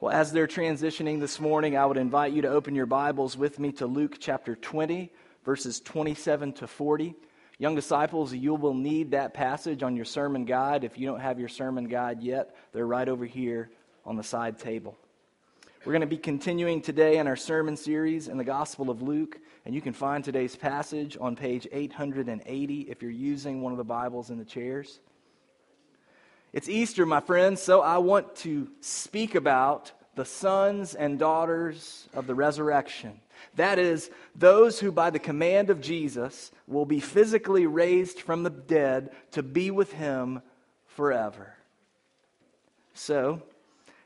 Well, as they're transitioning this morning, I would invite you to open your Bibles with me to Luke chapter 20, verses 27 to 40. Young disciples, you will need that passage on your sermon guide. If you don't have your sermon guide yet, they're right over here on the side table. We're going to be continuing today in our sermon series in the Gospel of Luke, and you can find today's passage on page 880 if you're using one of the Bibles in the chairs. It's Easter, my friends, so I want to speak about the sons and daughters of the resurrection. That is, those who, by the command of Jesus, will be physically raised from the dead to be with him forever. So,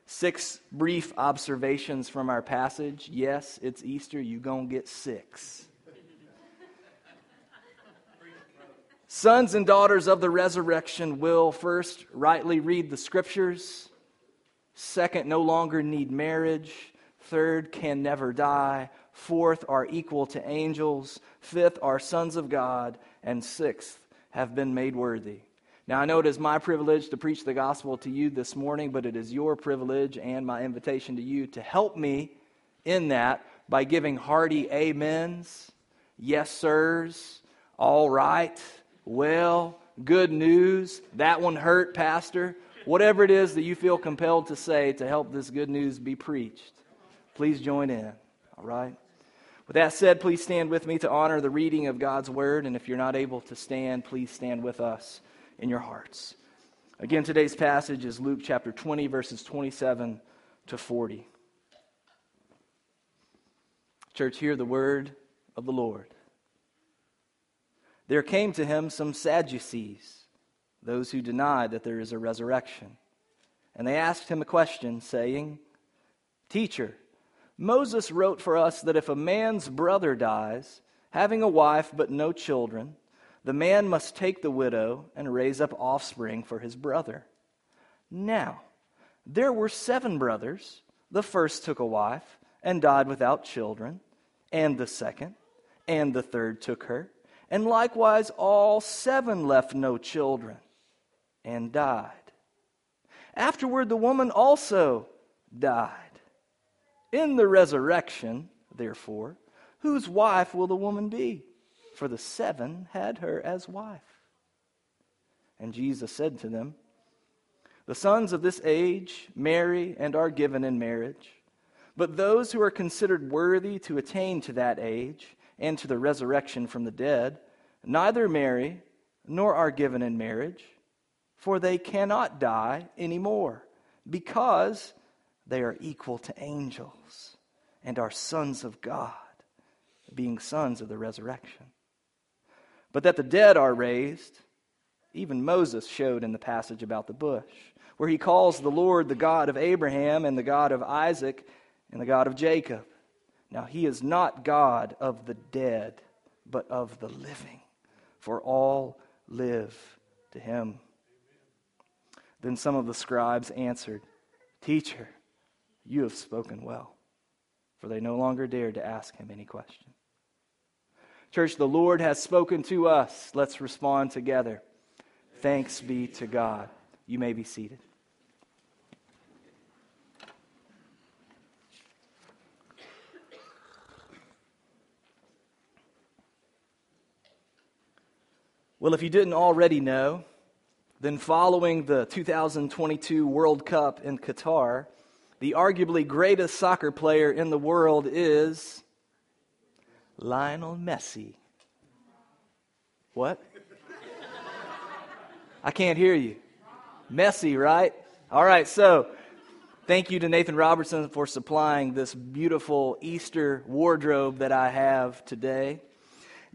six brief observations from our passage. Yes, it's Easter. You're going to get six. Sons and daughters of the resurrection will first rightly read the scriptures, second, no longer need marriage, third, can never die, fourth, are equal to angels, fifth, are sons of God, and sixth, have been made worthy. Now, I know it is my privilege to preach the gospel to you this morning, but it is your privilege and my invitation to you to help me in that by giving hearty amens, yes, sirs, all right well, good news, that one hurt, Pastor. Whatever it is that you feel compelled to say to help this good news be preached, please join in. All right? With that said, please stand with me to honor the reading of God's word. And if you're not able to stand, please stand with us in your hearts. Again, today's passage is Luke chapter 20, verses 27 to 40. Church, hear the word of the Lord there came to him some Sadducees, those who deny that there is a resurrection. And they asked him a question, saying, Teacher, Moses wrote for us that if a man's brother dies, having a wife but no children, the man must take the widow and raise up offspring for his brother. Now, there were seven brothers. The first took a wife and died without children, and the second, and the third took her and likewise, all seven left no children and died. Afterward, the woman also died. In the resurrection, therefore, whose wife will the woman be? For the seven had her as wife. And Jesus said to them, The sons of this age marry and are given in marriage, but those who are considered worthy to attain to that age, and to the resurrection from the dead, neither marry nor are given in marriage, for they cannot die anymore, because they are equal to angels and are sons of God, being sons of the resurrection. But that the dead are raised, even Moses showed in the passage about the bush, where he calls the Lord the God of Abraham and the God of Isaac and the God of Jacob. Now, he is not God of the dead, but of the living, for all live to him. Then some of the scribes answered, Teacher, you have spoken well. For they no longer dared to ask him any question. Church, the Lord has spoken to us. Let's respond together. Thanks be to God. You may be seated. Well, if you didn't already know, then following the 2022 World Cup in Qatar, the arguably greatest soccer player in the world is Lionel Messi. What? I can't hear you. Messi, right? All right, so thank you to Nathan Robertson for supplying this beautiful Easter wardrobe that I have today.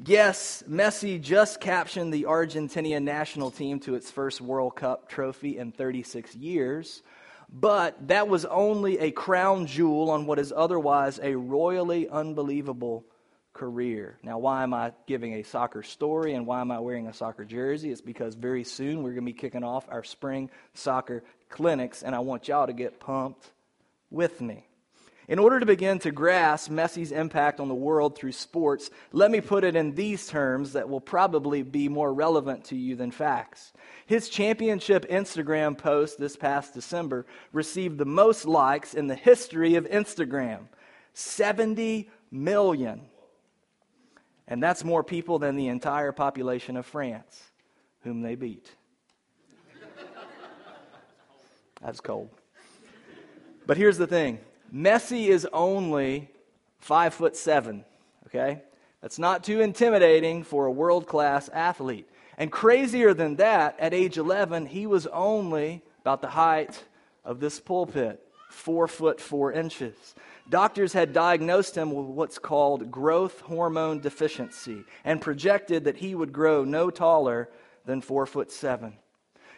Yes, Messi just captioned the Argentinian national team to its first World Cup trophy in 36 years, but that was only a crown jewel on what is otherwise a royally unbelievable career. Now, why am I giving a soccer story and why am I wearing a soccer jersey? It's because very soon we're going to be kicking off our spring soccer clinics, and I want y'all to get pumped with me. In order to begin to grasp Messi's impact on the world through sports, let me put it in these terms that will probably be more relevant to you than facts. His championship Instagram post this past December received the most likes in the history of Instagram 70 million. And that's more people than the entire population of France, whom they beat. That's cold. But here's the thing Messi is only five foot seven, okay? That's not too intimidating for a world class athlete. And crazier than that, at age 11, he was only about the height of this pulpit, four foot four inches. Doctors had diagnosed him with what's called growth hormone deficiency and projected that he would grow no taller than four foot seven.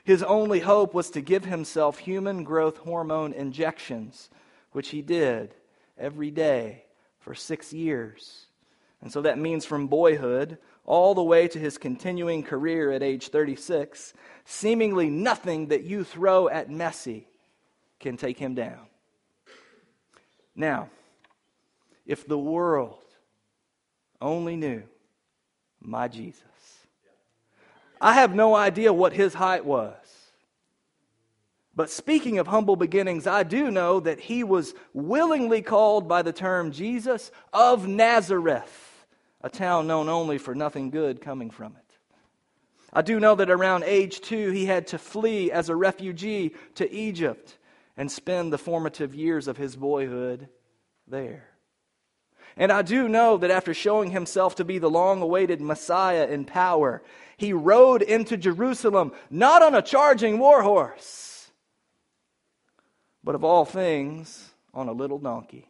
His only hope was to give himself human growth hormone injections which he did every day for six years. And so that means from boyhood all the way to his continuing career at age 36, seemingly nothing that you throw at Messi can take him down. Now, if the world only knew my Jesus, I have no idea what his height was. But speaking of humble beginnings, I do know that he was willingly called by the term Jesus of Nazareth, a town known only for nothing good coming from it. I do know that around age two, he had to flee as a refugee to Egypt and spend the formative years of his boyhood there. And I do know that after showing himself to be the long awaited Messiah in power, he rode into Jerusalem not on a charging war horse but of all things, on a little donkey.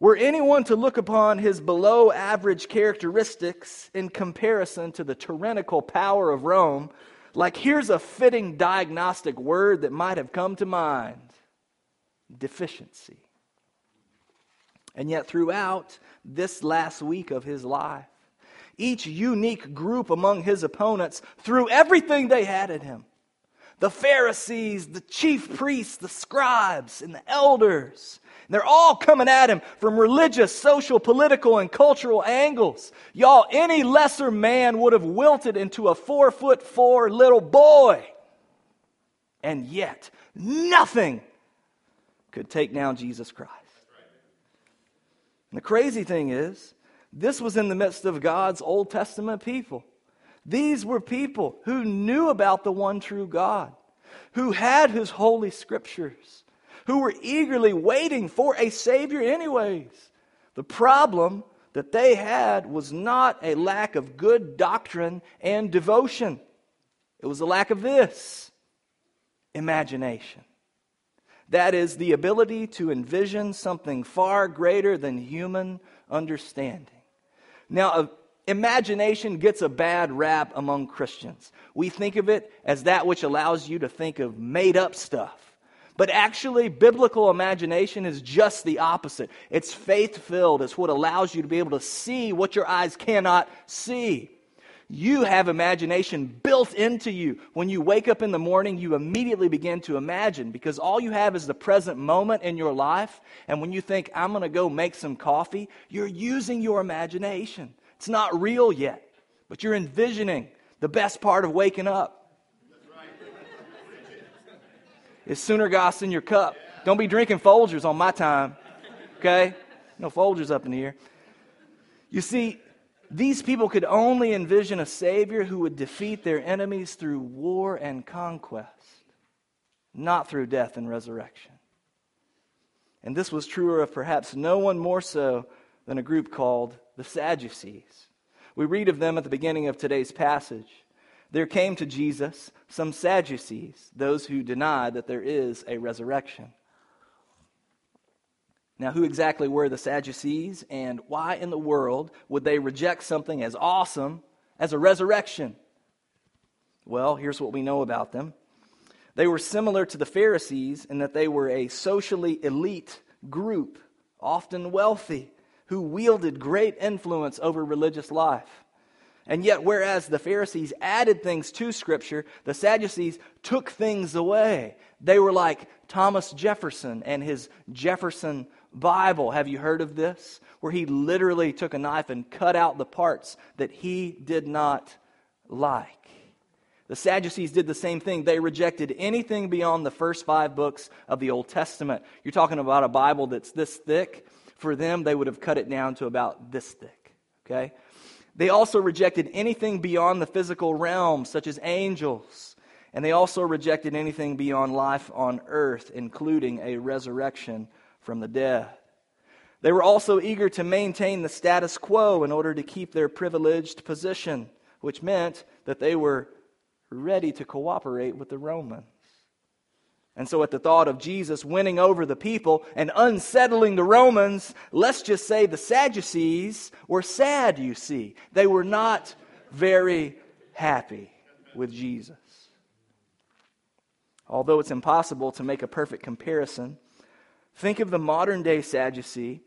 Were anyone to look upon his below average characteristics in comparison to the tyrannical power of Rome, like here's a fitting diagnostic word that might have come to mind deficiency. And yet, throughout this last week of his life, each unique group among his opponents threw everything they had at him the Pharisees, the chief priests, the scribes, and the elders. And they're all coming at him from religious, social, political, and cultural angles. Y'all, any lesser man would have wilted into a four foot four little boy. And yet, nothing could take down Jesus Christ. And the crazy thing is, this was in the midst of God's Old Testament people. These were people who knew about the one true God, who had his holy scriptures, who were eagerly waiting for a Savior, anyways. The problem that they had was not a lack of good doctrine and devotion, it was a lack of this imagination. That is the ability to envision something far greater than human understanding. Now, Imagination gets a bad rap among Christians. We think of it as that which allows you to think of made up stuff. But actually, biblical imagination is just the opposite. It's faith filled, it's what allows you to be able to see what your eyes cannot see. You have imagination built into you. When you wake up in the morning, you immediately begin to imagine because all you have is the present moment in your life. And when you think, I'm going to go make some coffee, you're using your imagination. It's not real yet, but you're envisioning the best part of waking up. It's sooner goss in your cup. Don't be drinking Folgers on my time, okay? No Folgers up in here. You see, these people could only envision a Savior who would defeat their enemies through war and conquest, not through death and resurrection. And this was truer of perhaps no one more so than a group called the Sadducees. We read of them at the beginning of today's passage. There came to Jesus some Sadducees, those who deny that there is a resurrection. Now, who exactly were the Sadducees, and why in the world would they reject something as awesome as a resurrection? Well, here's what we know about them. They were similar to the Pharisees in that they were a socially elite group, often wealthy who wielded great influence over religious life. And yet, whereas the Pharisees added things to Scripture, the Sadducees took things away. They were like Thomas Jefferson and his Jefferson Bible. Have you heard of this? Where he literally took a knife and cut out the parts that he did not like. The Sadducees did the same thing. They rejected anything beyond the first five books of the Old Testament. You're talking about a Bible that's this thick. For them, they would have cut it down to about this thick. Okay? They also rejected anything beyond the physical realm, such as angels. And they also rejected anything beyond life on earth, including a resurrection from the dead. They were also eager to maintain the status quo in order to keep their privileged position, which meant that they were ready to cooperate with the Romans. And so, at the thought of Jesus winning over the people and unsettling the Romans, let's just say the Sadducees were sad, you see. They were not very happy with Jesus. Although it's impossible to make a perfect comparison, think of the modern day Sadducee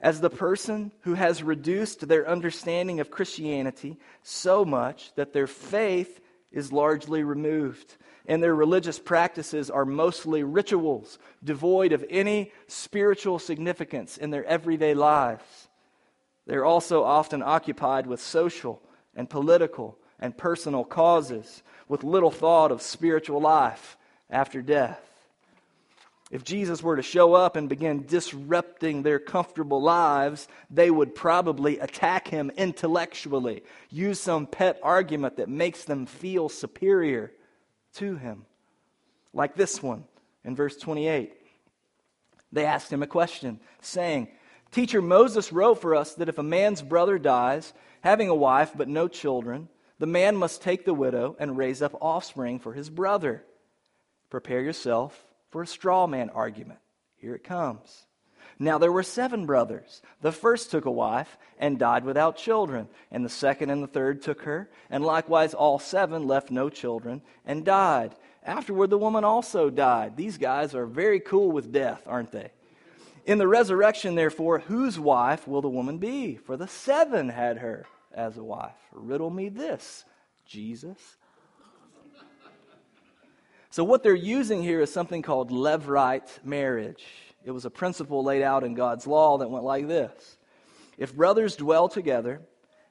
as the person who has reduced their understanding of Christianity so much that their faith is largely removed and their religious practices are mostly rituals, devoid of any spiritual significance in their everyday lives. They're also often occupied with social and political and personal causes, with little thought of spiritual life after death. If Jesus were to show up and begin disrupting their comfortable lives, they would probably attack him intellectually, use some pet argument that makes them feel superior to him. Like this one in verse 28. They asked him a question, saying, Teacher, Moses wrote for us that if a man's brother dies, having a wife but no children, the man must take the widow and raise up offspring for his brother. Prepare yourself for a straw man argument. Here it comes. Now there were seven brothers. The first took a wife and died without children, and the second and the third took her, and likewise all seven left no children and died. Afterward, the woman also died. These guys are very cool with death, aren't they? In the resurrection, therefore, whose wife will the woman be? For the seven had her as a wife. Riddle me this, Jesus. So, what they're using here is something called levirate marriage. It was a principle laid out in God's law that went like this If brothers dwell together,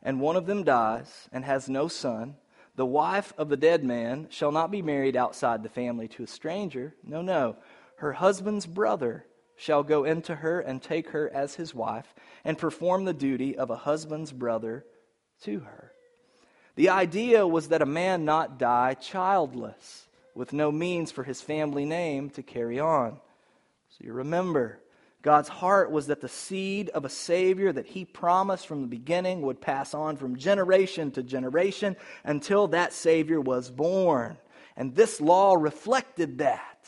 and one of them dies and has no son, the wife of the dead man shall not be married outside the family to a stranger. No, no. Her husband's brother shall go into her and take her as his wife and perform the duty of a husband's brother to her. The idea was that a man not die childless, with no means for his family name to carry on. So you remember, God's heart was that the seed of a Savior that He promised from the beginning would pass on from generation to generation until that Savior was born. And this law reflected that,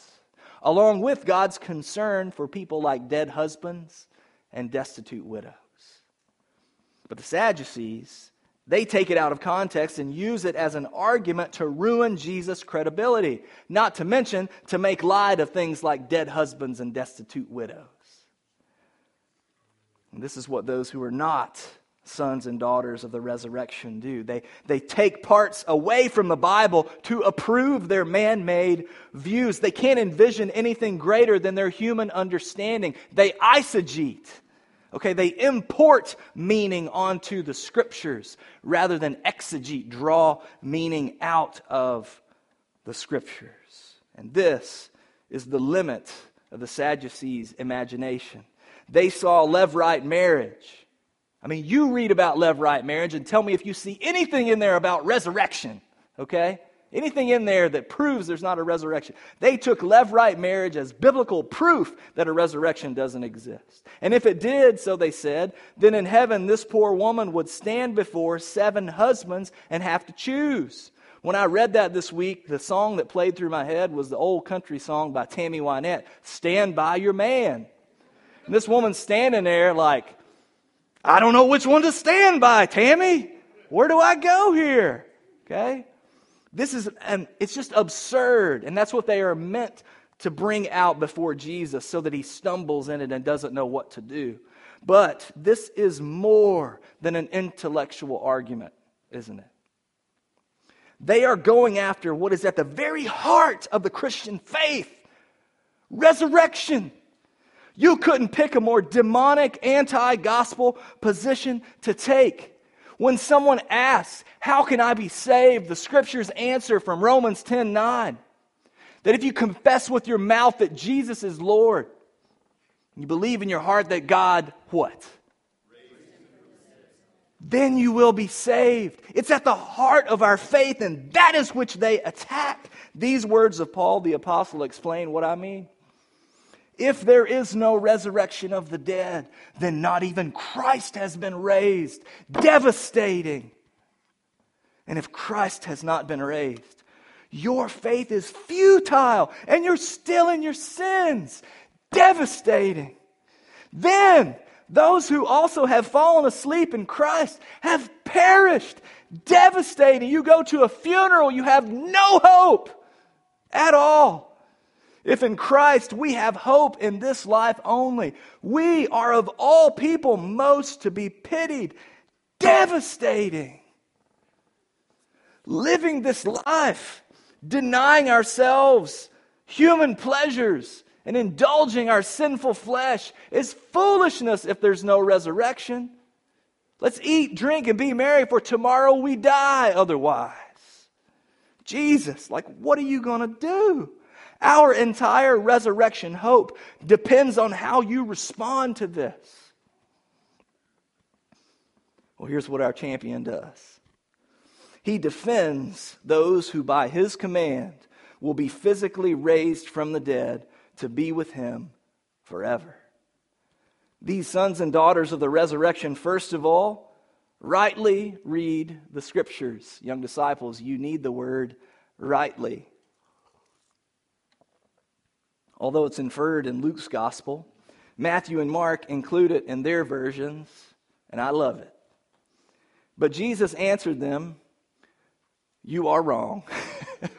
along with God's concern for people like dead husbands and destitute widows. But the Sadducees they take it out of context and use it as an argument to ruin Jesus' credibility, not to mention to make light of things like dead husbands and destitute widows. And this is what those who are not sons and daughters of the resurrection do. They, they take parts away from the Bible to approve their man made views. They can't envision anything greater than their human understanding. They eisegete Okay, they import meaning onto the scriptures rather than exegete, draw meaning out of the scriptures. And this is the limit of the Sadducees' imagination. They saw levirate marriage. I mean, you read about levirate marriage and tell me if you see anything in there about resurrection, okay? Anything in there that proves there's not a resurrection. They took levirate marriage as biblical proof that a resurrection doesn't exist. And if it did, so they said, then in heaven this poor woman would stand before seven husbands and have to choose. When I read that this week, the song that played through my head was the old country song by Tammy Wynette, Stand by Your Man. And this woman's standing there like, I don't know which one to stand by, Tammy. Where do I go here? Okay? This is, and it's just absurd. And that's what they are meant to bring out before Jesus so that he stumbles in it and doesn't know what to do. But this is more than an intellectual argument. isn't it? They are going after what is at the very heart of the Christian faith resurrection. You couldn't pick a more demonic, anti gospel position to take. When someone asks, How can I be saved? the scriptures answer from Romans 10 9 that if you confess with your mouth that Jesus is Lord, you believe in your heart that God, what? Then you will be saved. It's at the heart of our faith, and that is which they attack. These words of Paul the Apostle explain what I mean. If there is no resurrection of the dead, then not even Christ has been raised. Devastating. And if Christ has not been raised, your faith is futile and you're still in your sins. Devastating. Then those who also have fallen asleep in Christ have perished. Devastating. You go to a funeral, you have no hope at all. If in Christ we have hope in this life only, we are of all people most to be pitied. Devastating. Living this life, denying ourselves human pleasures and indulging our sinful flesh is foolishness if there's no resurrection. Let's eat, drink, and be merry, for tomorrow we die otherwise. Jesus, like, what are you going to do? Our entire resurrection hope depends on how you respond to this. Well, here's what our champion does he defends those who, by his command, will be physically raised from the dead to be with him forever. These sons and daughters of the resurrection, first of all, rightly read the scriptures. Young disciples, you need the word rightly although it's inferred in Luke's gospel. Matthew and Mark include it in their versions, and I love it. But Jesus answered them, You are wrong.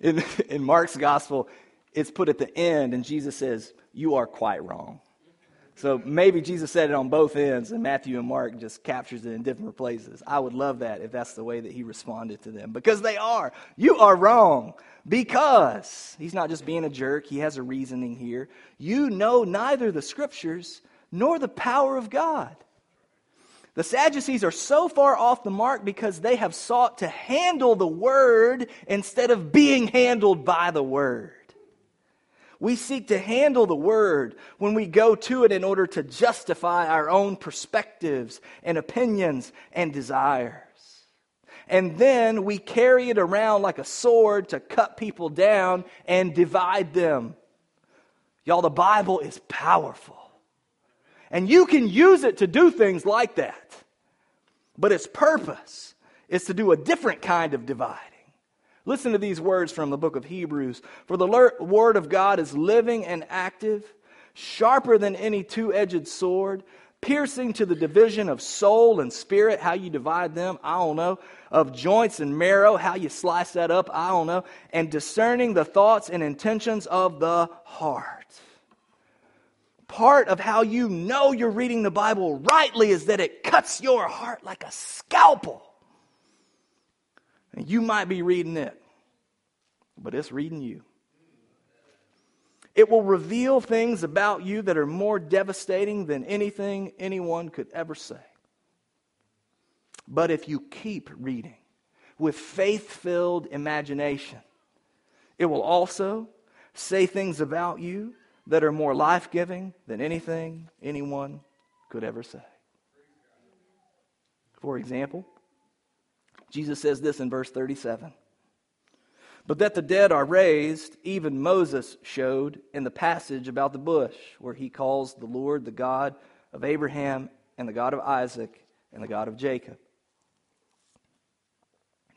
in, in Mark's gospel, it's put at the end, and Jesus says, You are quite wrong. So maybe Jesus said it on both ends, and Matthew and Mark just captures it in different places. I would love that if that's the way that he responded to them, because they are. You are wrong. Because he's not just being a jerk, he has a reasoning here. You know neither the scriptures nor the power of God. The Sadducees are so far off the mark because they have sought to handle the word instead of being handled by the word. We seek to handle the word when we go to it in order to justify our own perspectives and opinions and desires and then we carry it around like a sword to cut people down and divide them. Y'all, the Bible is powerful. And you can use it to do things like that. But its purpose is to do a different kind of dividing. Listen to these words from the book of Hebrews. For the word of God is living and active, sharper than any two edged sword piercing to the division of soul and spirit, how you divide them, I don't know, of joints and marrow, how you slice that up, I don't know, and discerning the thoughts and intentions of the heart. Part of how you know you're reading the Bible rightly is that it cuts your heart like a scalpel. And you might be reading it, but it's reading you. It will reveal things about you that are more devastating than anything anyone could ever say. But if you keep reading with faith filled imagination, it will also say things about you that are more life giving than anything anyone could ever say. For example, Jesus says this in verse 37 but that the dead are raised, even Moses showed in the passage about the bush, where he calls the Lord the God of Abraham and the God of Isaac and the God of Jacob.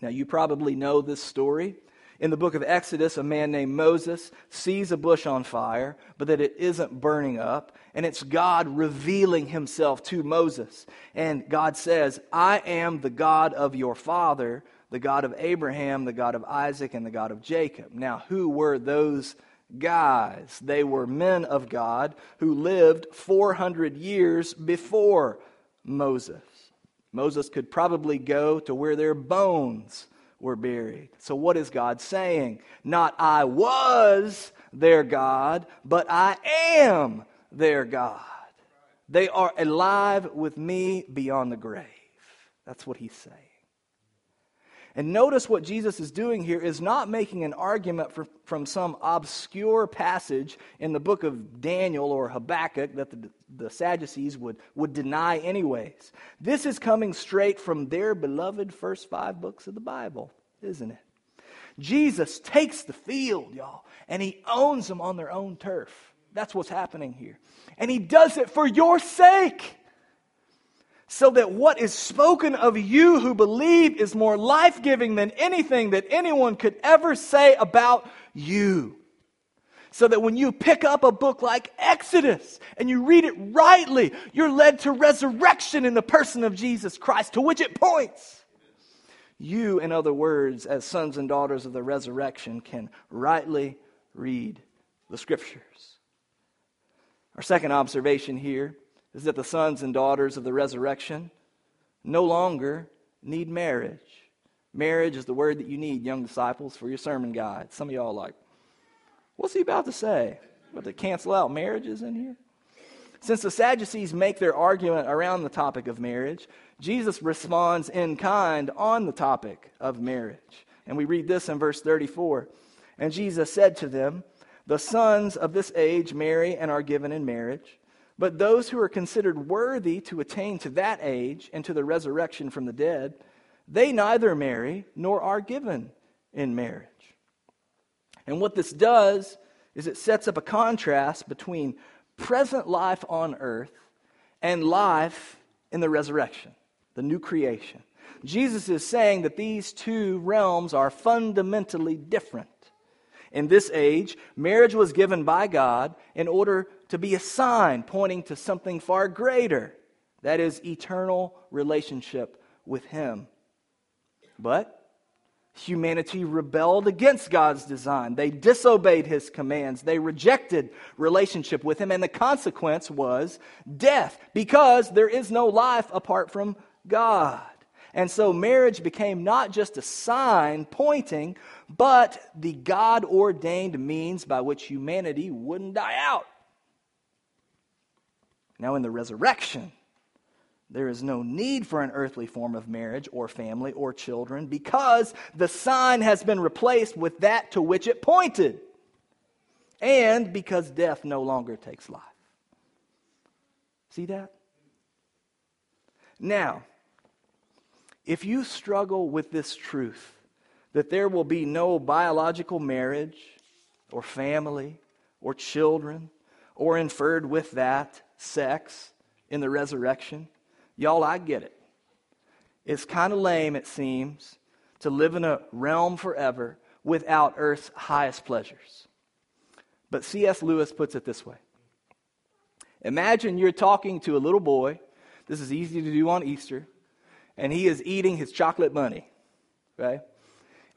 Now, you probably know this story. In the book of Exodus, a man named Moses sees a bush on fire, but that it isn't burning up. And it's God revealing himself to Moses. And God says, I am the God of your father, the God of Abraham, the God of Isaac, and the God of Jacob. Now, who were those guys? They were men of God who lived 400 years before Moses. Moses could probably go to where their bones were buried. So, what is God saying? Not I was their God, but I am their God. They are alive with me beyond the grave. That's what he's saying. And notice what Jesus is doing here is not making an argument for, from some obscure passage in the book of Daniel or Habakkuk that the, the Sadducees would, would deny, anyways. This is coming straight from their beloved first five books of the Bible, isn't it? Jesus takes the field, y'all, and he owns them on their own turf. That's what's happening here. And he does it for your sake so that what is spoken of you who believe is more life giving than anything that anyone could ever say about you. So that when you pick up a book like Exodus and you read it rightly, you're led to resurrection in the person of Jesus Christ, to which it points. You, in other words, as sons and daughters of the resurrection, can rightly read the scriptures. Our second observation here is that the sons and daughters of the resurrection no longer need marriage. Marriage is the word that you need, young disciples, for your sermon guide. Some of y'all like, what's he about to say? About to cancel out marriages in here? Since the Sadducees make their argument around the topic of marriage, Jesus responds in kind on the topic of marriage. And we read this in verse 34. And Jesus said to them, The sons of this age marry and are given in marriage but those who are considered worthy to attain to that age and to the resurrection from the dead, they neither marry nor are given in marriage. And what this does is it sets up a contrast between present life on earth and life in the resurrection, the new creation. Jesus is saying that these two realms are fundamentally different. In this age, marriage was given by God in order to be a sign pointing to something far greater that is, eternal relationship with Him. But humanity rebelled against God's design. They disobeyed His commands. They rejected relationship with Him, and the consequence was death because there is no life apart from God. And so marriage became not just a sign pointing, but the God ordained means by which humanity wouldn't die out. Now, in the resurrection, there is no need for an earthly form of marriage or family or children because the sign has been replaced with that to which it pointed, and because death no longer takes life. See that? Now, if you struggle with this truth, that there will be no biological marriage or family or children or inferred with that sex in the resurrection. Y'all, I get it. It's kind of lame, it seems, to live in a realm forever without earth's highest pleasures. But C.S. Lewis puts it this way Imagine you're talking to a little boy. This is easy to do on Easter. And he is eating his chocolate bunny, right?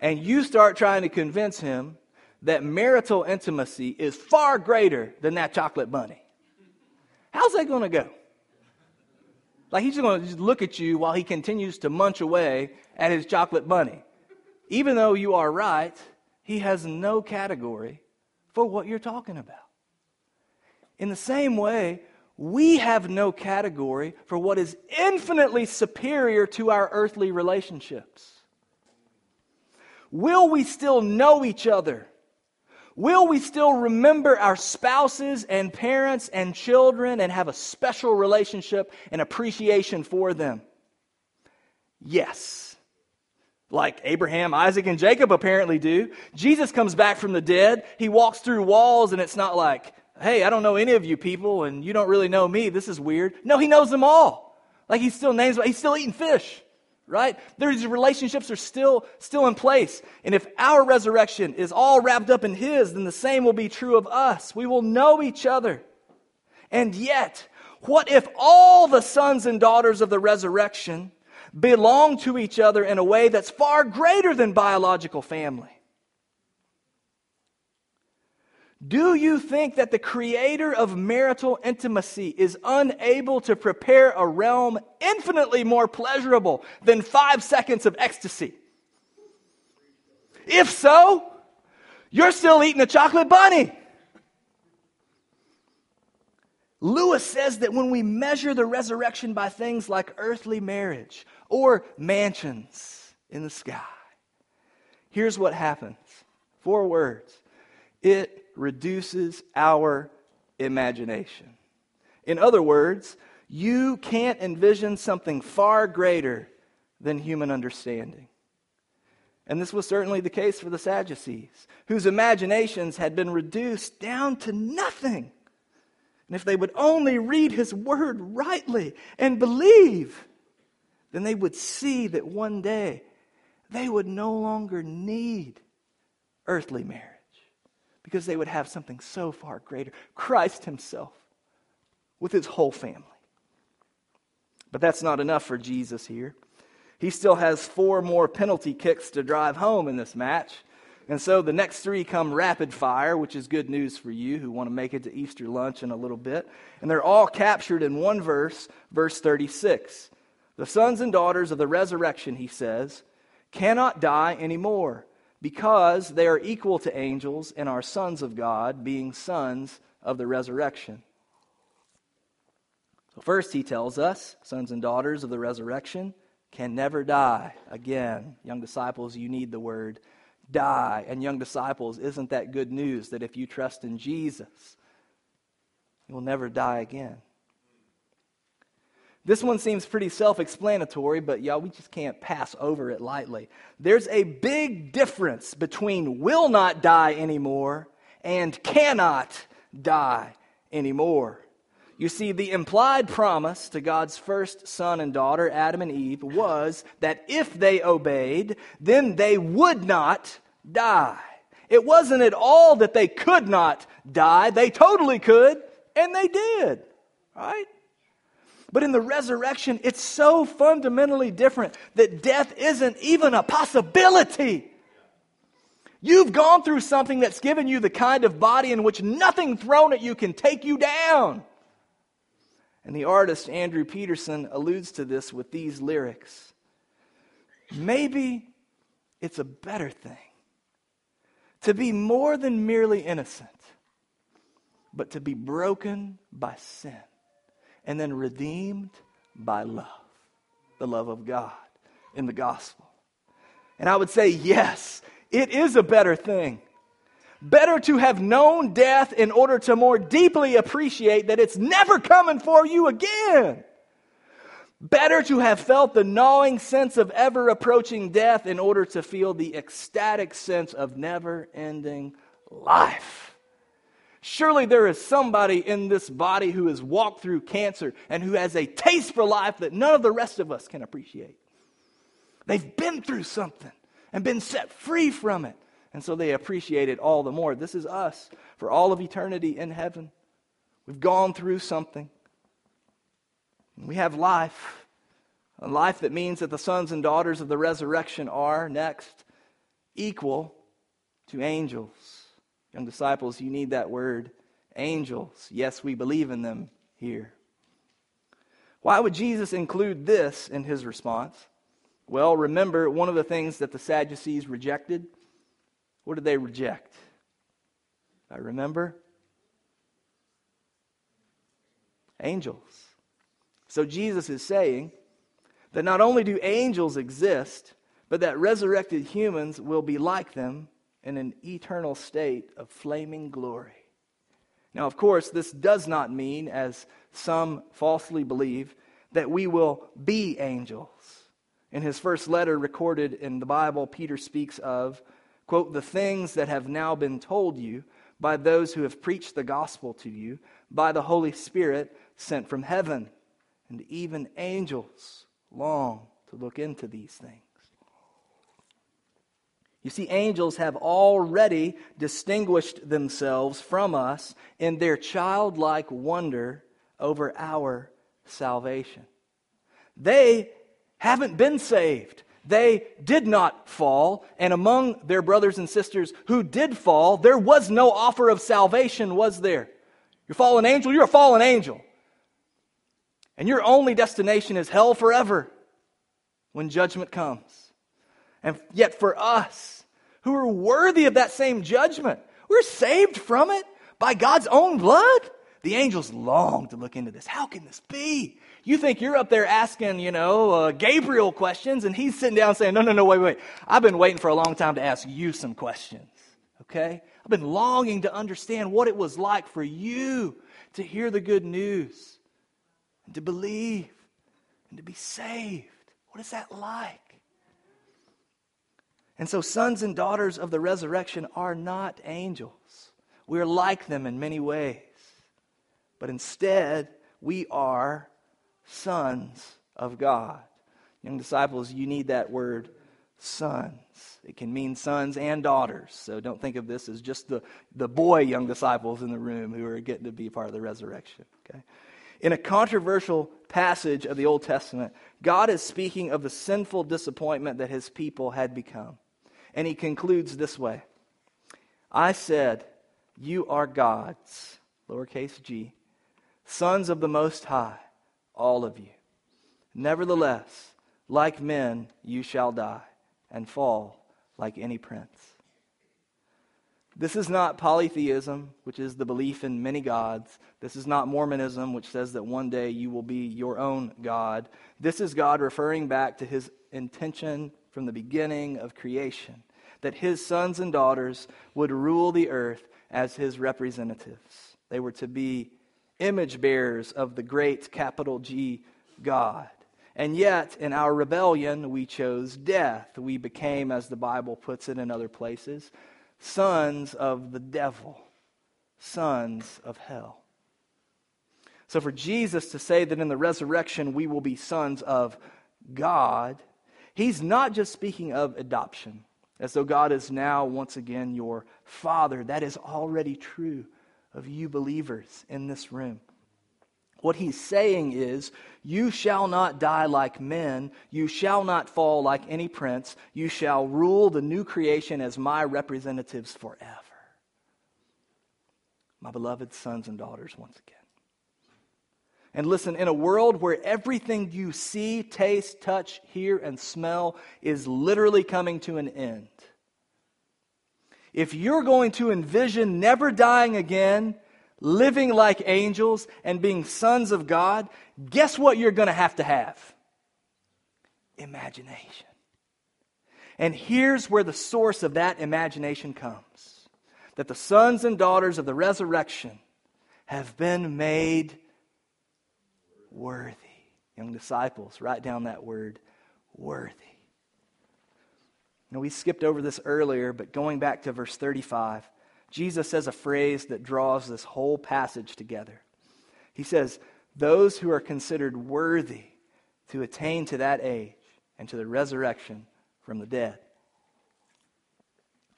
And you start trying to convince him that marital intimacy is far greater than that chocolate bunny. How's that going to go? Like he's just going to just look at you while he continues to munch away at his chocolate bunny. Even though you are right, he has no category for what you're talking about. In the same way, we have no category for what is infinitely superior to our earthly relationships. Will we still know each other Will we still remember our spouses and parents and children and have a special relationship and appreciation for them? Yes. Like Abraham, Isaac, and Jacob apparently do. Jesus comes back from the dead. He walks through walls, and it's not like, hey, I don't know any of you people, and you don't really know me. This is weird. No, he knows them all. Like he still names, he's still eating fish right? These relationships are still, still in place. And if our resurrection is all wrapped up in His, then the same will be true of us. We will know each other. And yet, what if all the sons and daughters of the resurrection belong to each other in a way that's far greater than biological family? Do you think that the creator of marital intimacy is unable to prepare a realm infinitely more pleasurable than five seconds of ecstasy? If so, you're still eating a chocolate bunny. Lewis says that when we measure the resurrection by things like earthly marriage or mansions in the sky, here's what happens four words it reduces our imagination. In other words, you can't envision something far greater than human understanding. And this was certainly the case for the Sadducees, whose imaginations had been reduced down to nothing. And if they would only read his word rightly and believe, then they would see that one day they would no longer need earthly marriage because they would have something so far greater Christ Himself with His whole family. But that's not enough for Jesus here. He still has four more penalty kicks to drive home in this match. And so the next three come rapid fire, which is good news for you who want to make it to Easter lunch in a little bit. And they're all captured in one verse, verse 36. The sons and daughters of the resurrection, he says, cannot die anymore because they are equal to angels and are sons of God, being sons of the resurrection. So, first, he tells us, sons and daughters of the resurrection can never die again. Young disciples, you need the word die. And, young disciples, isn't that good news that if you trust in Jesus, you'll never die again? This one seems pretty self explanatory, but y'all, we just can't pass over it lightly. There's a big difference between will not die anymore and cannot die anymore. You see, the implied promise to God's first son and daughter, Adam and Eve, was that if they obeyed, then they would not die. It wasn't at all that they could not die. They totally could, and they did. Right? But in the resurrection, it's so fundamentally different that death isn't even a possibility. You've gone through something that's given you the kind of body in which nothing thrown at you can take you down. And the artist Andrew Peterson alludes to this with these lyrics Maybe it's a better thing to be more than merely innocent, but to be broken by sin and then redeemed by love, the love of God in the gospel. And I would say, yes, it is a better thing. Better to have known death in order to more deeply appreciate that it's never coming for you again. Better to have felt the gnawing sense of ever approaching death in order to feel the ecstatic sense of never ending life. Surely there is somebody in this body who has walked through cancer and who has a taste for life that none of the rest of us can appreciate. They've been through something and been set free from it. And so they appreciate it all the more. This is us for all of eternity in heaven. We've gone through something. We have life. A life that means that the sons and daughters of the resurrection are, next, equal to angels. Young disciples, you need that word angels. Yes, we believe in them here. Why would Jesus include this in his response? Well, remember one of the things that the Sadducees rejected what did they reject? I remember. Angels. So Jesus is saying that not only do angels exist, but that resurrected humans will be like them in an eternal state of flaming glory. Now, of course, this does not mean, as some falsely believe, that we will be angels. In his first letter recorded in the Bible, Peter speaks of quote, the things that have now been told you by those who have preached the gospel to you by the Holy Spirit sent from heaven. And even angels long to look into these things. You see, angels have already distinguished themselves from us in their childlike wonder over our salvation. They haven't been saved. they did not fall, and among their brothers and sisters who did fall, there was no offer of salvation, was there? You're a fallen angel, you're a fallen angel. And your only destination is hell forever when judgment comes. And yet, for us who are worthy of that same judgment, we're saved from it by God's own blood. The angels long to look into this. How can this be? You think you're up there asking, you know, uh, Gabriel questions, and he's sitting down saying, No, no, no, wait, wait. I've been waiting for a long time to ask you some questions, okay? I've been longing to understand what it was like for you to hear the good news and to believe and to be saved. What is that like? And so, sons and daughters of the resurrection are not angels. We are like them in many ways. But instead, we are sons of God. Young disciples, you need that word sons. It can mean sons and daughters. So don't think of this as just the, the boy young disciples in the room who are getting to be part of the resurrection. Okay? In a controversial passage of the Old Testament, God is speaking of the sinful disappointment that his people had become. And he concludes this way I said, You are gods, lowercase g, sons of the Most High, all of you. Nevertheless, like men, you shall die and fall like any prince. This is not polytheism, which is the belief in many gods. This is not Mormonism, which says that one day you will be your own God. This is God referring back to his intention from the beginning of creation that his sons and daughters would rule the earth as his representatives. They were to be image bearers of the great capital G God. And yet, in our rebellion, we chose death. We became, as the Bible puts it in other places, sons of the devil, sons of hell. So, for Jesus to say that in the resurrection we will be sons of God, he's not just speaking of adoption, as though God is now once again your father. That is already true of you believers in this room. What he's saying is, You shall not die like men. You shall not fall like any prince. You shall rule the new creation as my representatives forever. My beloved sons and daughters, once again. And listen, in a world where everything you see, taste, touch, hear, and smell is literally coming to an end, if you're going to envision never dying again, living like angels, and being sons of God, guess what you're going to have to have? Imagination. And here's where the source of that imagination comes that the sons and daughters of the resurrection have been made worthy. Young disciples, write down that word worthy. Now, we skipped over this earlier, but going back to verse 35, Jesus says a phrase that draws this whole passage together. He says, Those who are considered worthy to attain to that age and to the resurrection from the dead.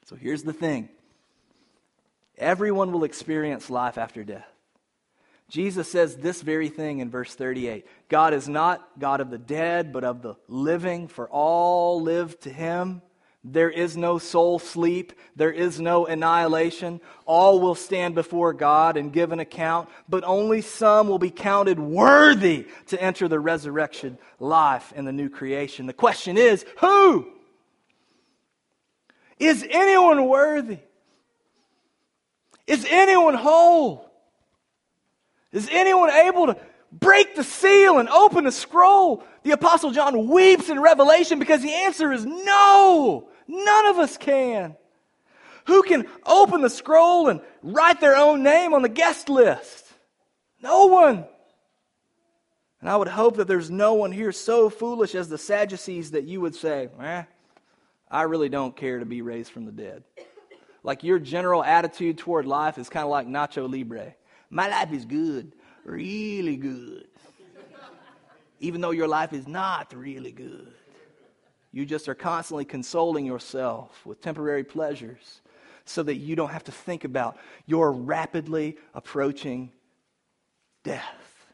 So here's the thing everyone will experience life after death. Jesus says this very thing in verse 38 God is not God of the dead, but of the living, for all live to him. There is no soul sleep. There is no annihilation. All will stand before God and give an account, but only some will be counted worthy to enter the resurrection life in the new creation. The question is who? Is anyone worthy? Is anyone whole? Is anyone able to break the seal and open the scroll? The Apostle John weeps in Revelation because the answer is no. None of us can. Who can open the scroll and write their own name on the guest list? No one. And I would hope that there's no one here so foolish as the Sadducees that you would say, eh, I really don't care to be raised from the dead. Like your general attitude toward life is kind of like Nacho Libre. My life is good, really good. Even though your life is not really good. You just are constantly consoling yourself with temporary pleasures so that you don't have to think about your rapidly approaching death.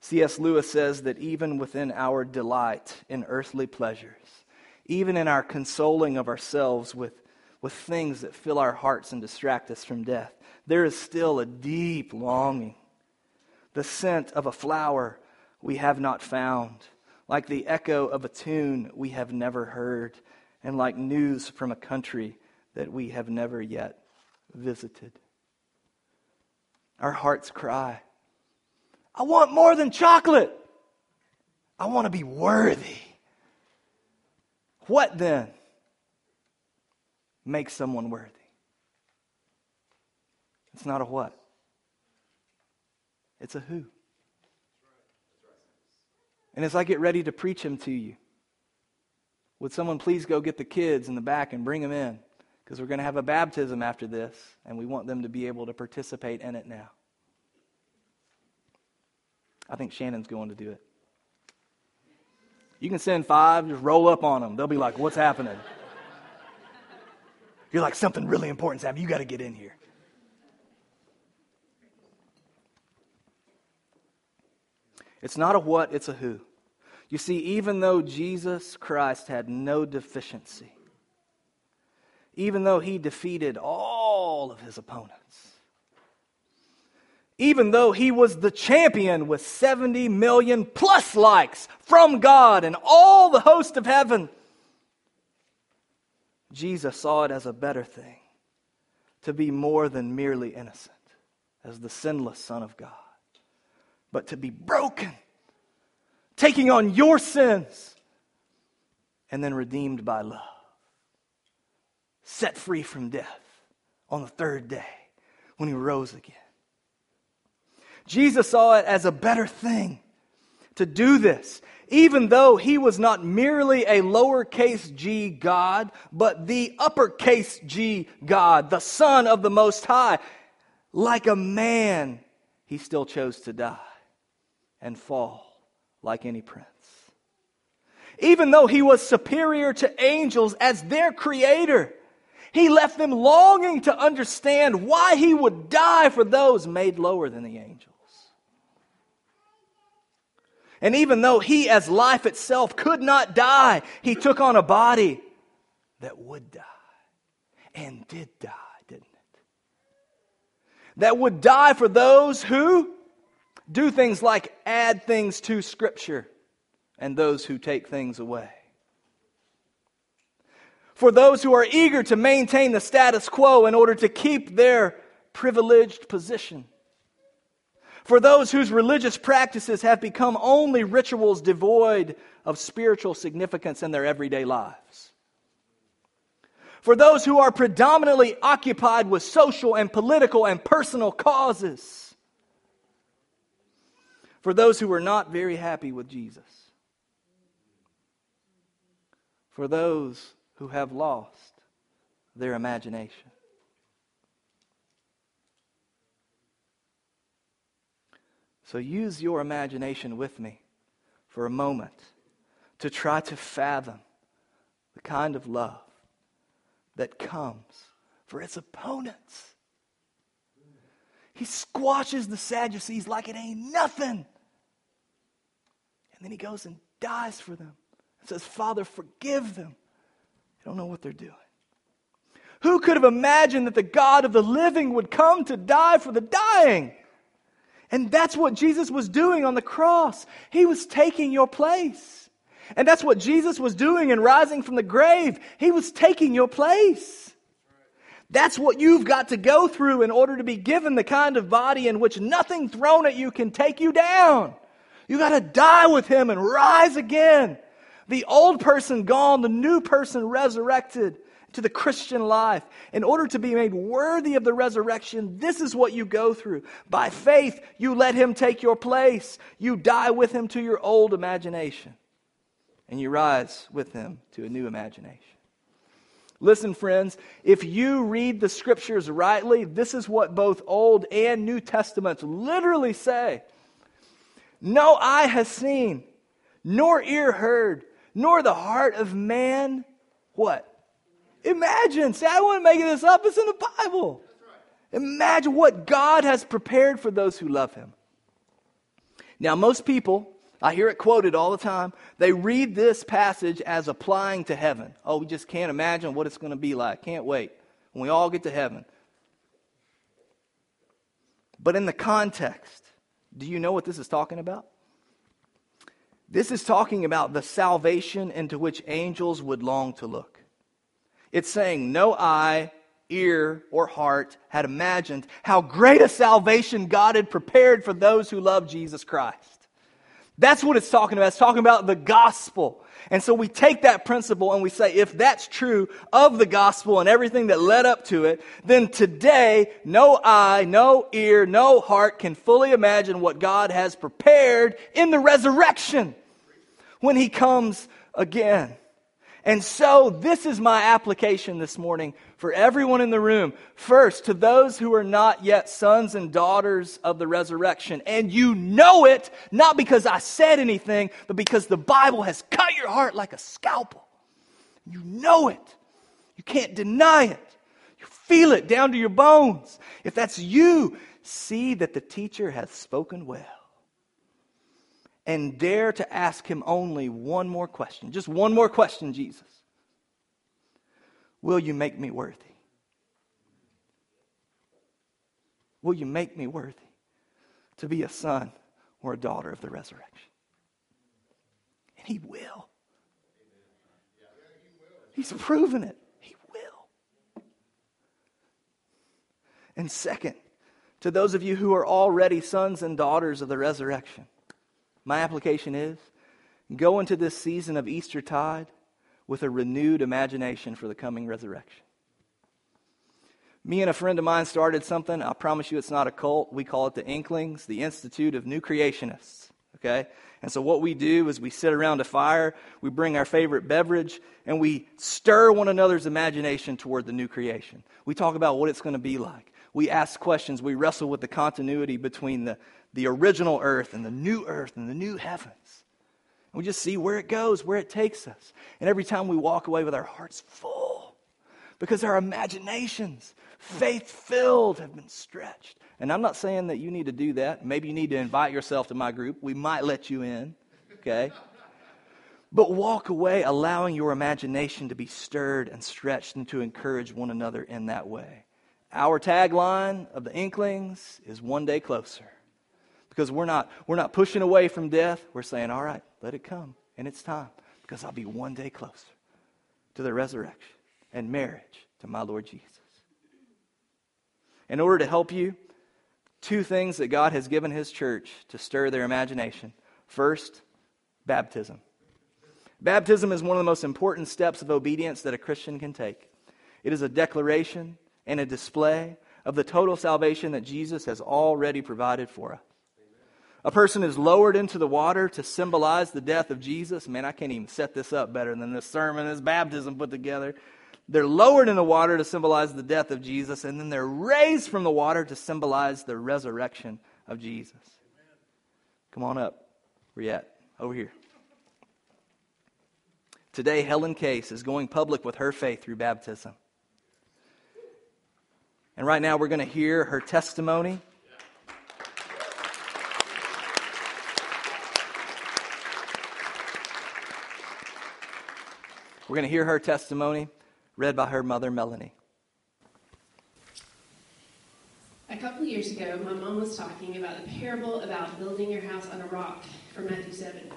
C.S. Lewis says that even within our delight in earthly pleasures, even in our consoling of ourselves with, with things that fill our hearts and distract us from death, there is still a deep longing. The scent of a flower we have not found, like the echo of a tune we have never heard, and like news from a country that we have never yet visited. Our hearts cry I want more than chocolate. I want to be worthy. What then makes someone worthy? It's not a what, it's a who. And as I get ready to preach him to you, would someone please go get the kids in the back and bring them in? Because we're going to have a baptism after this, and we want them to be able to participate in it now. I think Shannon's going to do it. You can send five, just roll up on them. They'll be like, What's happening? You're like, Something really important's happening. You got to get in here. It's not a what, it's a who. You see, even though Jesus Christ had no deficiency, even though he defeated all of his opponents, even though he was the champion with 70 million plus likes from God and all the host of heaven. Jesus saw it as a better thing to be more than merely innocent as the sinless Son of God, but to be broken, taking on your sins, and then redeemed by love, set free from death on the third day when he rose again. Jesus saw it as a better thing to do this, even though he was not merely a lowercase g God, but the uppercase G God, the Son of the Most High. Like a man, he still chose to die and fall like any prince. Even though he was superior to angels as their creator, he left them longing to understand why he would die for those made lower than the angels. And even though he, as life itself, could not die, he took on a body that would die and did die, didn't it? That would die for those who do things like add things to Scripture and those who take things away. For those who are eager to maintain the status quo in order to keep their privileged position for those whose religious practices have become only rituals devoid of spiritual significance in their everyday lives. For those who are predominantly occupied with social and political and personal causes. For those who are not very happy with Jesus. For those who have lost their imagination. So use your imagination with me for a moment to try to fathom the kind of love that comes for its opponents. He squashes the Sadducees like it ain't nothing. And then he goes and dies for them and says, Father, forgive them. They don't know what they're doing. Who could have imagined that the God of the living would come to die for the dying? And that's what Jesus was doing on the cross. He was taking your place. And that's what Jesus was doing in rising from the grave. He was taking your place. That's what you've got to go through in order to be given the kind of body in which nothing thrown at you can take you down. You got to die with him and rise again. The old person gone, the new person resurrected to the Christian life. In order to be made worthy of the resurrection, this is what you go through. By faith, you let Him take your place. You die with Him to your old imagination, and you rise with Him to a new imagination. Listen, friends, if you read the scriptures rightly, this is what both Old and New Testaments literally say. No eye has seen, nor ear heard, nor the heart of man, what? Imagine. See, I wasn't making this up. It's in the Bible. Imagine what God has prepared for those who love Him. Now, most people, I hear it quoted all the time, they read this passage as applying to heaven. Oh, we just can't imagine what it's going to be like. Can't wait when we all get to heaven. But in the context, do you know what this is talking about? This is talking about the salvation into which angels would long to look. It's saying, No eye, ear, or heart had imagined how great a salvation God had prepared for those who love Jesus Christ. That's what it's talking about. It's talking about the gospel. And so we take that principle and we say, if that's true of the gospel and everything that led up to it, then today, no eye, no ear, no heart can fully imagine what God has prepared in the resurrection when he comes again. And so, this is my application this morning for everyone in the room. First, to those who are not yet sons and daughters of the resurrection. And you know it, not because I said anything, but because the Bible has cut your heart like a scalpel. You know it. You can't deny it. You feel it down to your bones. If that's you, see that the teacher has spoken well and dare to ask him only one more question. Just one more question, Jesus. Will you make me worthy? Will you make me worthy to be a son or a daughter of the resurrection? And he will. He's proven it. He will. And second, to those of you who are already sons and daughters of the resurrection, my application is go into this season of Eastertide with a renewed imagination for the coming resurrection. Me and a friend of mine started something. I promise you it's not a cult. We call it the Inklings, the Institute of New Creationists. Okay? And so what we do is we sit around a fire, we bring our favorite beverage, and we stir one another's imagination toward the new creation. We talk about what it's going to be like. We ask questions. We wrestle with the continuity between the, the original earth and the new earth and the new heavens. And we just see where it goes, where it takes us. And every time we walk away with our hearts full because our imaginations, faith filled, have been stretched. And I'm not saying that you need to do that. Maybe you need to invite yourself to my group. We might let you in, okay? But walk away allowing your imagination to be stirred and stretched and to encourage one another in that way. Our tagline of the Inklings is one day closer because we're not, we're not pushing away from death. We're saying, all right, let it come. And it's time because I'll be one day closer to the resurrection and marriage to my Lord Jesus. In order to help you, two things that God has given His church to stir their imagination. First, baptism. Baptism is one of the most important steps of obedience that a Christian can take. It is a declaration and a display of the total salvation that Jesus has already provided for us. A person is lowered into the water to symbolize the death of Jesus. Man, I can't even set this up better than this sermon, this baptism put together. They're lowered in the water to symbolize the death of Jesus, and then they're raised from the water to symbolize the resurrection of Jesus. Come on up. Where you at? Over here. Today, Helen Case is going public with her faith through baptism. And right now, we're going to hear her testimony We're going to hear her testimony read by her mother, Melanie. A couple years ago, my mom was talking about the parable about building your house on a rock from Matthew 7.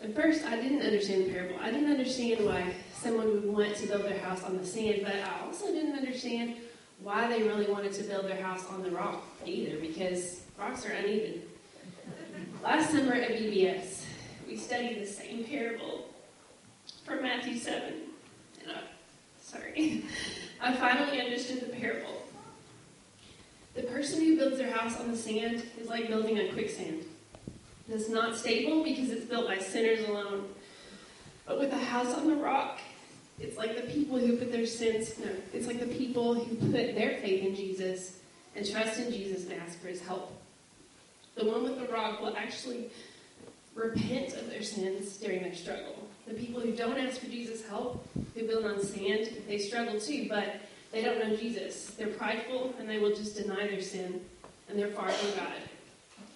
At first, I didn't understand the parable. I didn't understand why someone would want to build their house on the sand, but I also didn't understand why they really wanted to build their house on the rock either, because rocks are uneven. Last summer at VBS, we studied the same parable from Matthew 7. And I, sorry, I finally understood the parable. The person who builds their house on the sand is like building on quicksand. It's not stable because it's built by sinners alone. But with a house on the rock, it's like the people who put their sins, no, it's like the people who put their faith in Jesus and trust in Jesus and ask for his help. The one with the rock will actually repent of their sins during their struggle. The people who don't ask for Jesus' help, who build on sand, they struggle too, but they don't know Jesus. They're prideful and they will just deny their sin, and they're far from God.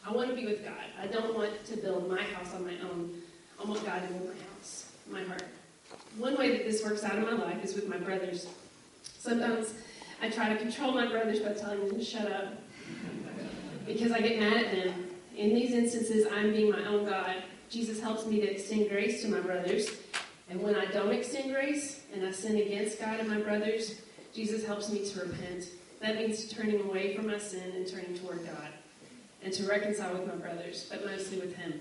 I want to be with God. I don't want to build my house on my own. I want God to build my house, my heart. One way that this works out in my life is with my brothers. Sometimes I try to control my brothers by telling them to shut up because I get mad at them. In these instances, I'm being my own God. Jesus helps me to extend grace to my brothers. And when I don't extend grace and I sin against God and my brothers, Jesus helps me to repent. That means turning away from my sin and turning toward God and to reconcile with my brothers, but mostly with Him.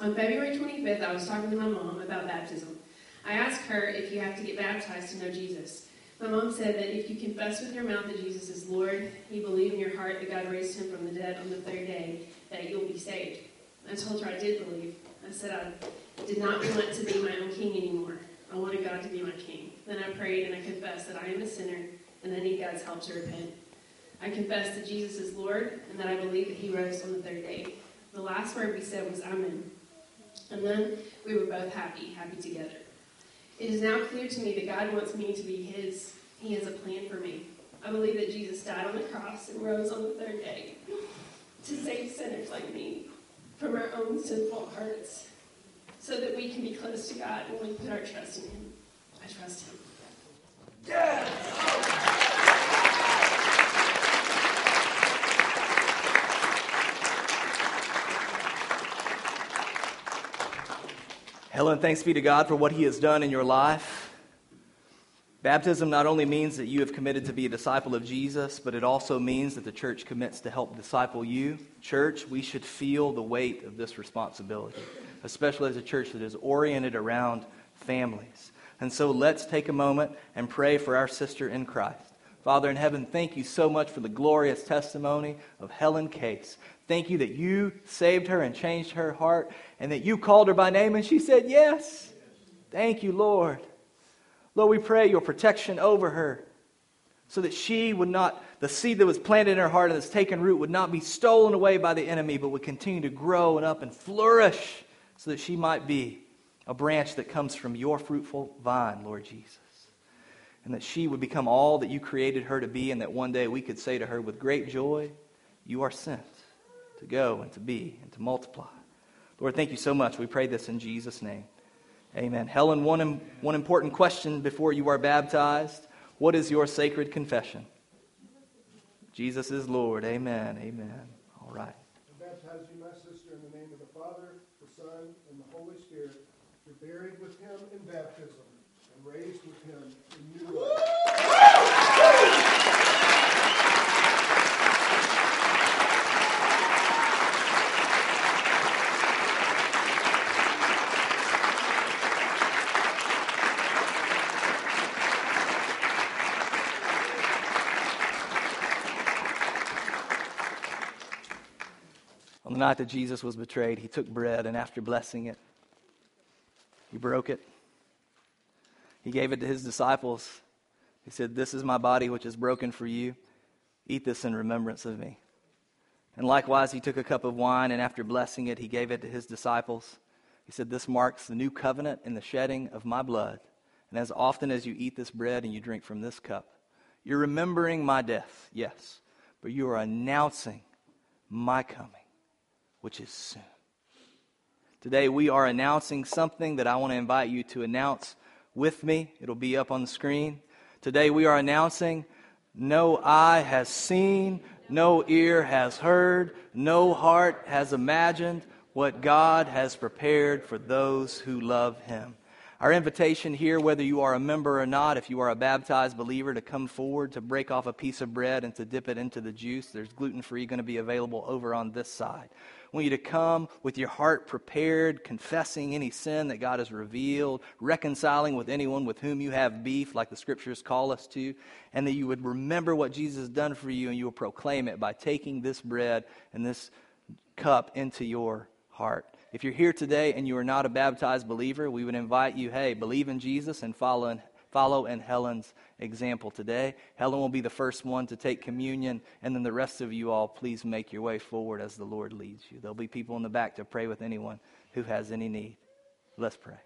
On February 25th, I was talking to my mom about baptism. I asked her if you have to get baptized to know Jesus. My mom said that if you confess with your mouth that Jesus is Lord, you believe in your heart that God raised him from the dead on the third day, that you'll be saved. I told her I did believe. I said I did not want to be my own king anymore. I wanted God to be my king. Then I prayed and I confessed that I am a sinner and I need God's help to repent. I confessed that Jesus is Lord and that I believe that he rose on the third day. The last word we said was Amen. And then we were both happy, happy together. It is now clear to me that God wants me to be His. He has a plan for me. I believe that Jesus died on the cross and rose on the third day to save sinners like me from our own sinful hearts so that we can be close to God when we put our trust in Him. I trust Him. Yes! Helen, thanks be to God for what He has done in your life. Baptism not only means that you have committed to be a disciple of Jesus, but it also means that the church commits to help disciple you. Church, we should feel the weight of this responsibility, especially as a church that is oriented around families. And so let's take a moment and pray for our sister in Christ. Father in heaven, thank you so much for the glorious testimony of Helen Case. Thank you that you saved her and changed her heart and that you called her by name and she said yes. Thank you, Lord. Lord, we pray your protection over her so that she would not, the seed that was planted in her heart and that's taken root would not be stolen away by the enemy, but would continue to grow and up and flourish so that she might be a branch that comes from your fruitful vine, Lord Jesus. And that she would become all that you created her to be, and that one day we could say to her with great joy, You are sent to go and to be and to multiply. Lord, thank you so much. We pray this in Jesus' name. Amen. Helen, one, one important question before you are baptized. What is your sacred confession? Jesus is Lord. Amen. Amen. All right. I baptize you, my sister, in the name of the Father, the Son, and the Holy Spirit. You're buried with him in baptism and raised with him in new life. On the night that Jesus was betrayed, he took bread, and after blessing it, he broke it. He gave it to his disciples. He said, This is my body, which is broken for you. Eat this in remembrance of me. And likewise, he took a cup of wine, and after blessing it, he gave it to his disciples. He said, This marks the new covenant in the shedding of my blood. And as often as you eat this bread and you drink from this cup, you're remembering my death, yes, but you are announcing my coming which is soon. Today, we are announcing something that I want to invite you to announce with me. It'll be up on the screen. Today, we are announcing no eye has seen, no ear has heard, no heart has imagined what God has prepared for those who love Him. Our invitation here, whether you are a member or not, if you are a baptized believer, to come forward, to break off a piece of bread and to dip it into the juice. There's gluten free going to be available over on this side. I want you to come with your heart prepared, confessing any sin that God has revealed, reconciling with anyone with whom you have beef, like the scriptures call us to, and that you would remember what Jesus has done for you and you will proclaim it by taking this bread and this cup into your heart. If you're here today and you are not a baptized believer, we would invite you, hey, believe in Jesus and follow in, follow in Helen's example today. Helen will be the first one to take communion, and then the rest of you all, please make your way forward as the Lord leads you. There'll be people in the back to pray with anyone who has any need. Let's pray.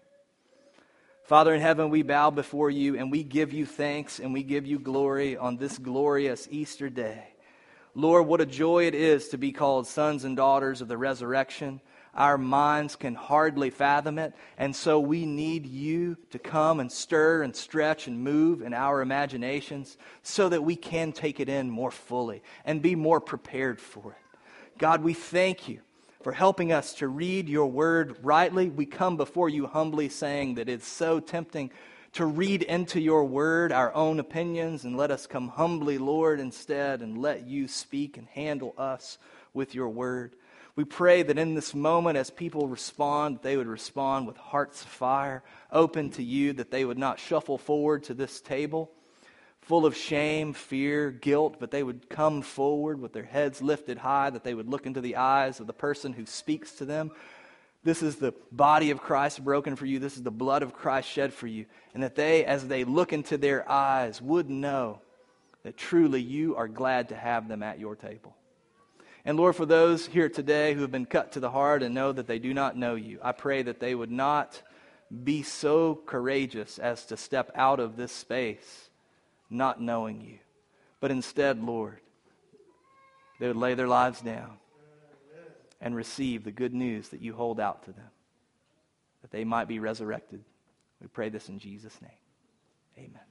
Father in heaven, we bow before you and we give you thanks and we give you glory on this glorious Easter day. Lord, what a joy it is to be called sons and daughters of the resurrection. Our minds can hardly fathom it, and so we need you to come and stir and stretch and move in our imaginations so that we can take it in more fully and be more prepared for it. God, we thank you for helping us to read your word rightly. We come before you humbly saying that it's so tempting to read into your word our own opinions and let us come humbly, Lord, instead and let you speak and handle us with your word. We pray that in this moment, as people respond, they would respond with hearts of fire, open to you, that they would not shuffle forward to this table full of shame, fear, guilt, but they would come forward with their heads lifted high, that they would look into the eyes of the person who speaks to them. This is the body of Christ broken for you. This is the blood of Christ shed for you. And that they, as they look into their eyes, would know that truly you are glad to have them at your table. And Lord, for those here today who have been cut to the heart and know that they do not know you, I pray that they would not be so courageous as to step out of this space not knowing you. But instead, Lord, they would lay their lives down and receive the good news that you hold out to them, that they might be resurrected. We pray this in Jesus' name. Amen.